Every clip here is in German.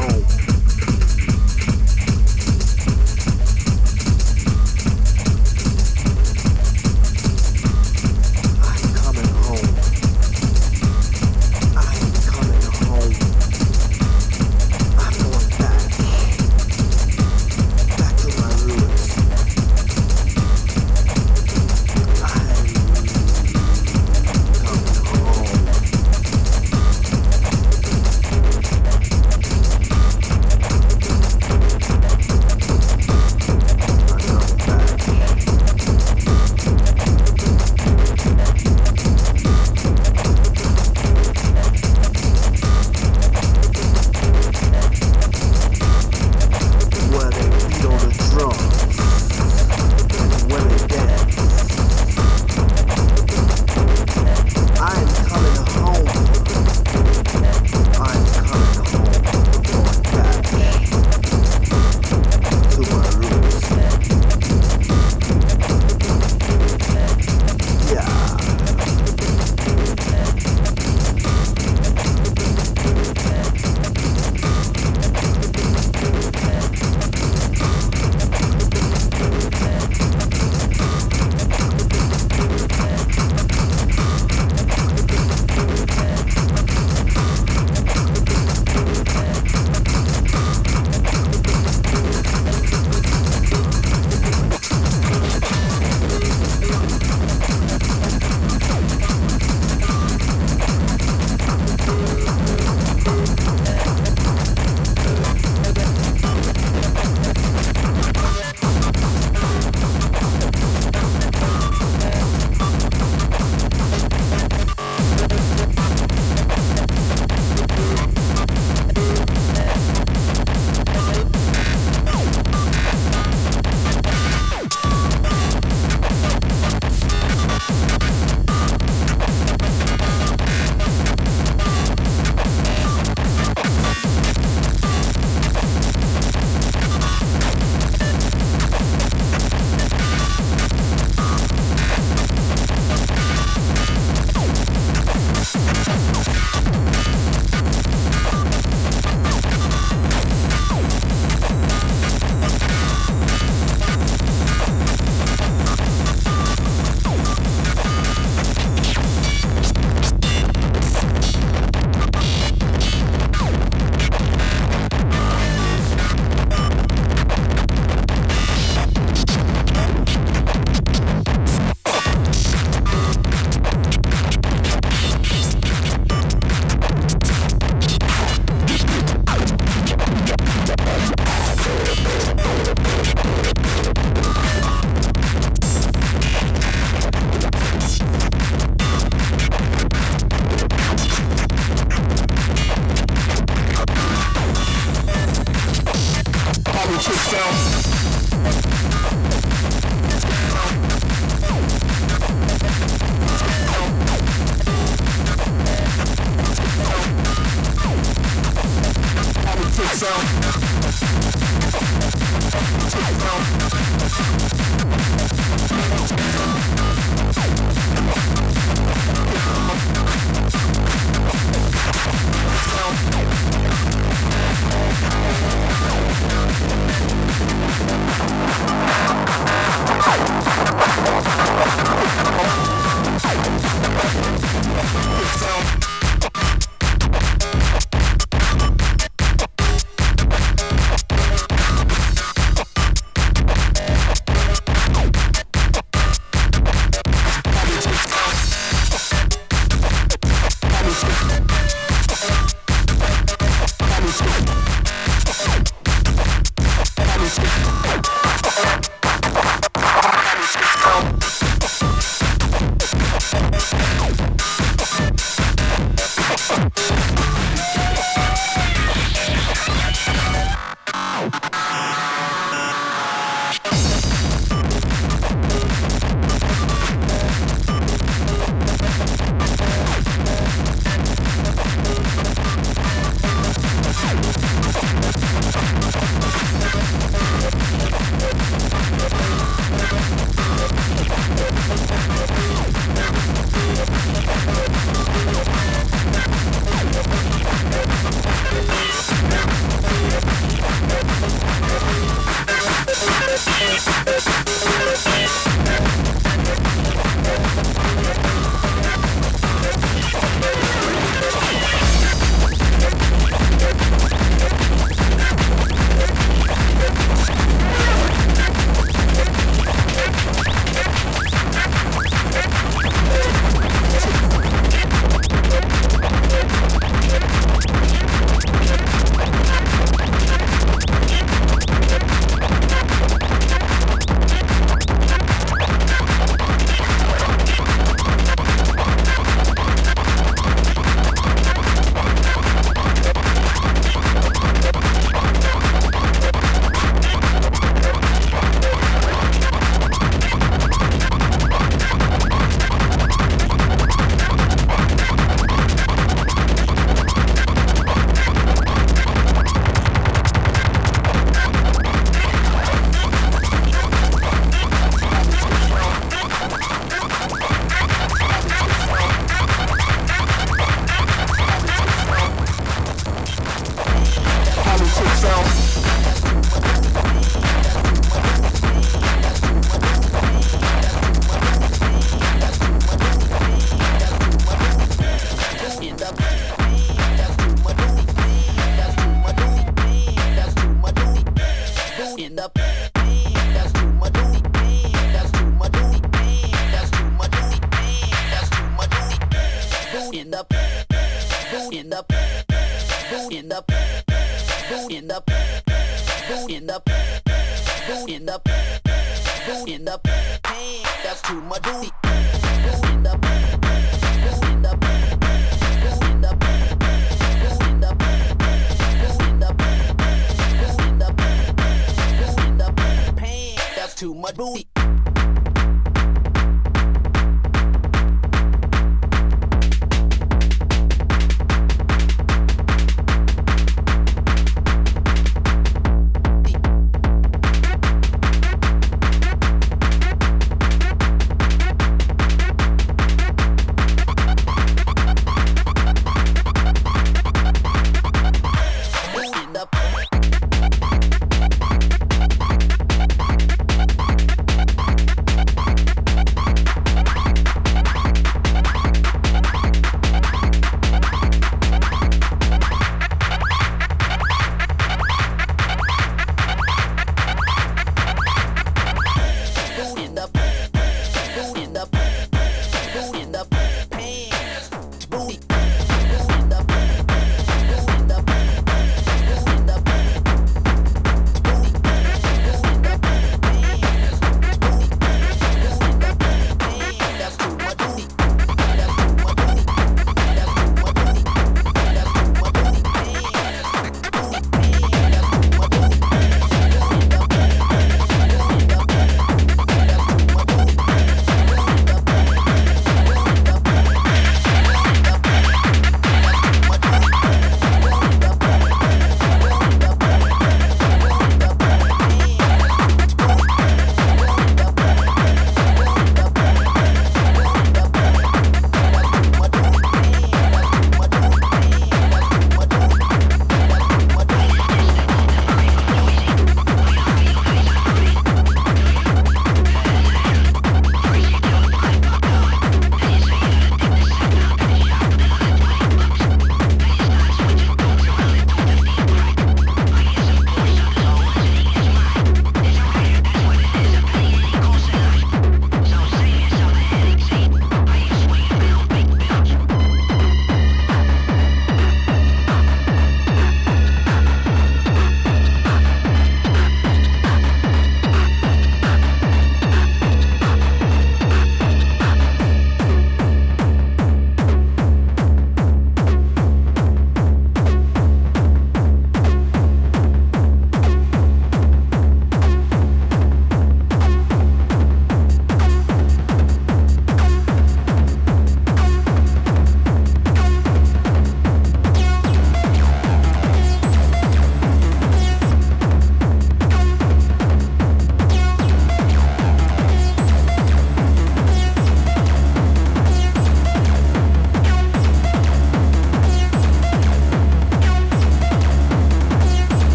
home.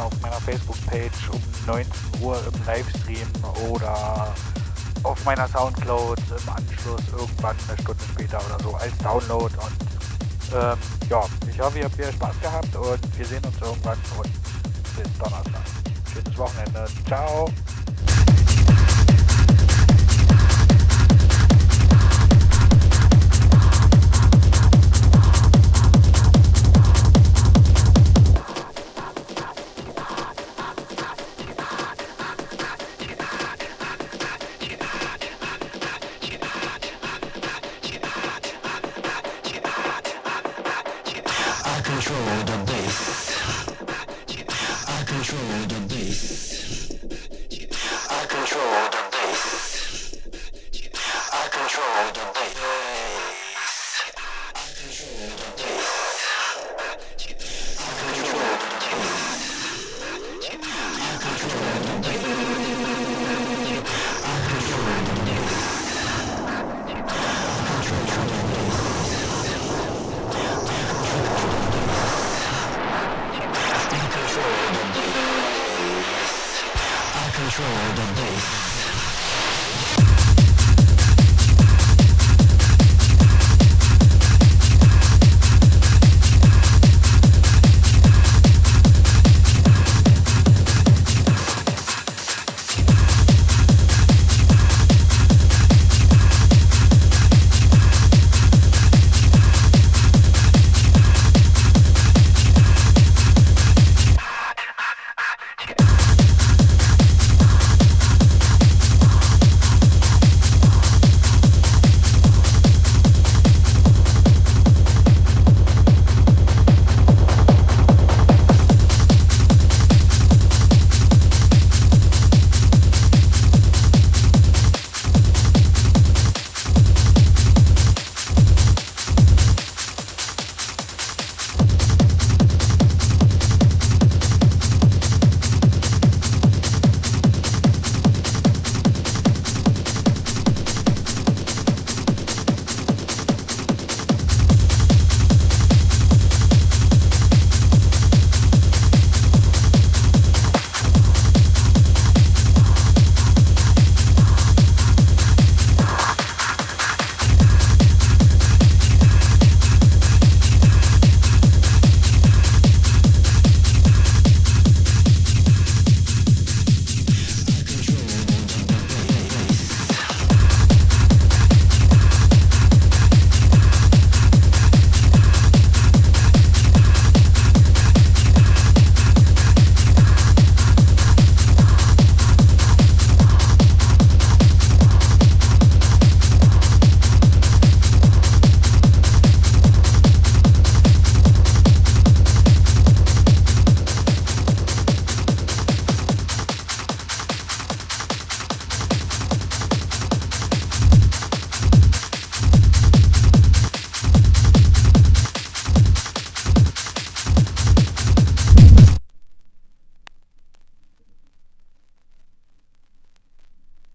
Wieder auf meiner Facebook-Page um 19 Uhr im Livestream oder auf meiner Soundcloud im Anschluss irgendwann eine Stunde später oder so als Download. Und ähm, ja, ich hoffe, ihr habt wieder Spaß gehabt und wir sehen uns irgendwann und bis Donnerstag. Schönes Wochenende. Ciao.